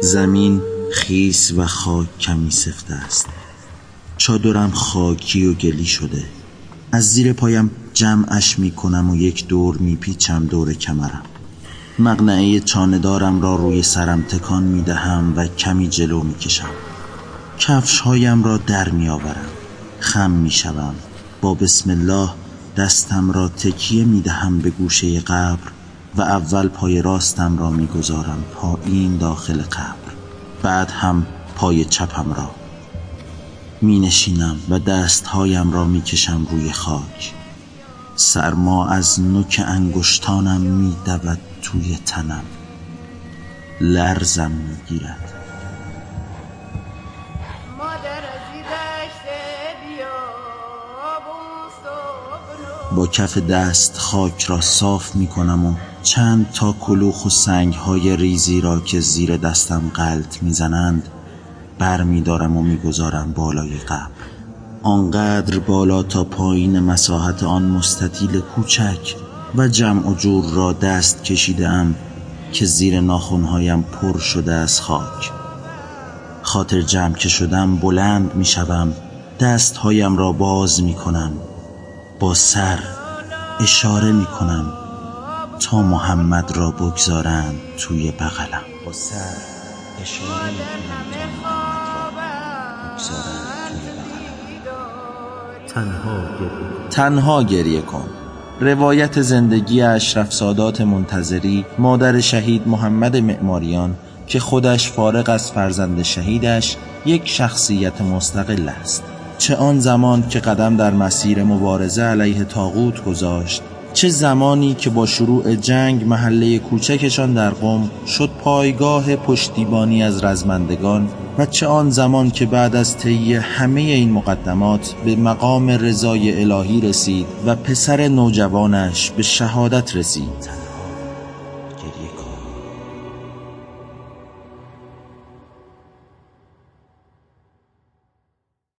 زمین خیس و خاک کمی سفته است. چادرم خاکی و گلی شده. از زیر پایم جمعش می کنم و یک دور می پیچم دور کمرم. مقنعه چاندارم را روی سرم تکان می دهم و کمی جلو می کشم. کفش هایم را در می آورم. خم می شوم. با بسم الله دستم را تکیه می دهم به گوشه قبر. و اول پای راستم را می گذارم پایین داخل قبر. بعد هم پای چپم را می نشینم و دستهایم را می کشم روی خاک. سرما از نوک انگشتانم می دود توی تنم. لرزم می گیرد با کف دست خاک را صاف می کنم و چند تا کلوخ و سنگ های ریزی را که زیر دستم غلط می‌زنند بر می دارم و می‌گذارم بالای قبر. آنقدر بالا تا پایین مساحت آن مستطیل کوچک و جمع و جور را دست کشیده ام که زیر ناخونهایم پر شده از خاک. خاطر جمع که شدم بلند می شوم دستهایم را باز می کنم با سر اشاره می کنم تا محمد را بگذارند توی بغلم. با سر اشاره می کنم تا محمد را بگذارند توی بغلم. تنها گریه تنها گریه کن. روایت زندگی اشرف سادات منتظری مادر شهید محمد معماریان که خودش فارغ از فرزند شهیدش یک شخصیت مستقل است. چه آن زمان که قدم در مسیر مبارزه علیه تاغوت گذاشت چه زمانی که با شروع جنگ محله کوچکشان در قم شد پایگاه پشتیبانی از رزمندگان و چه آن زمان که بعد از طی همه این مقدمات به مقام رضای الهی رسید و پسر نوجوانش به شهادت رسید.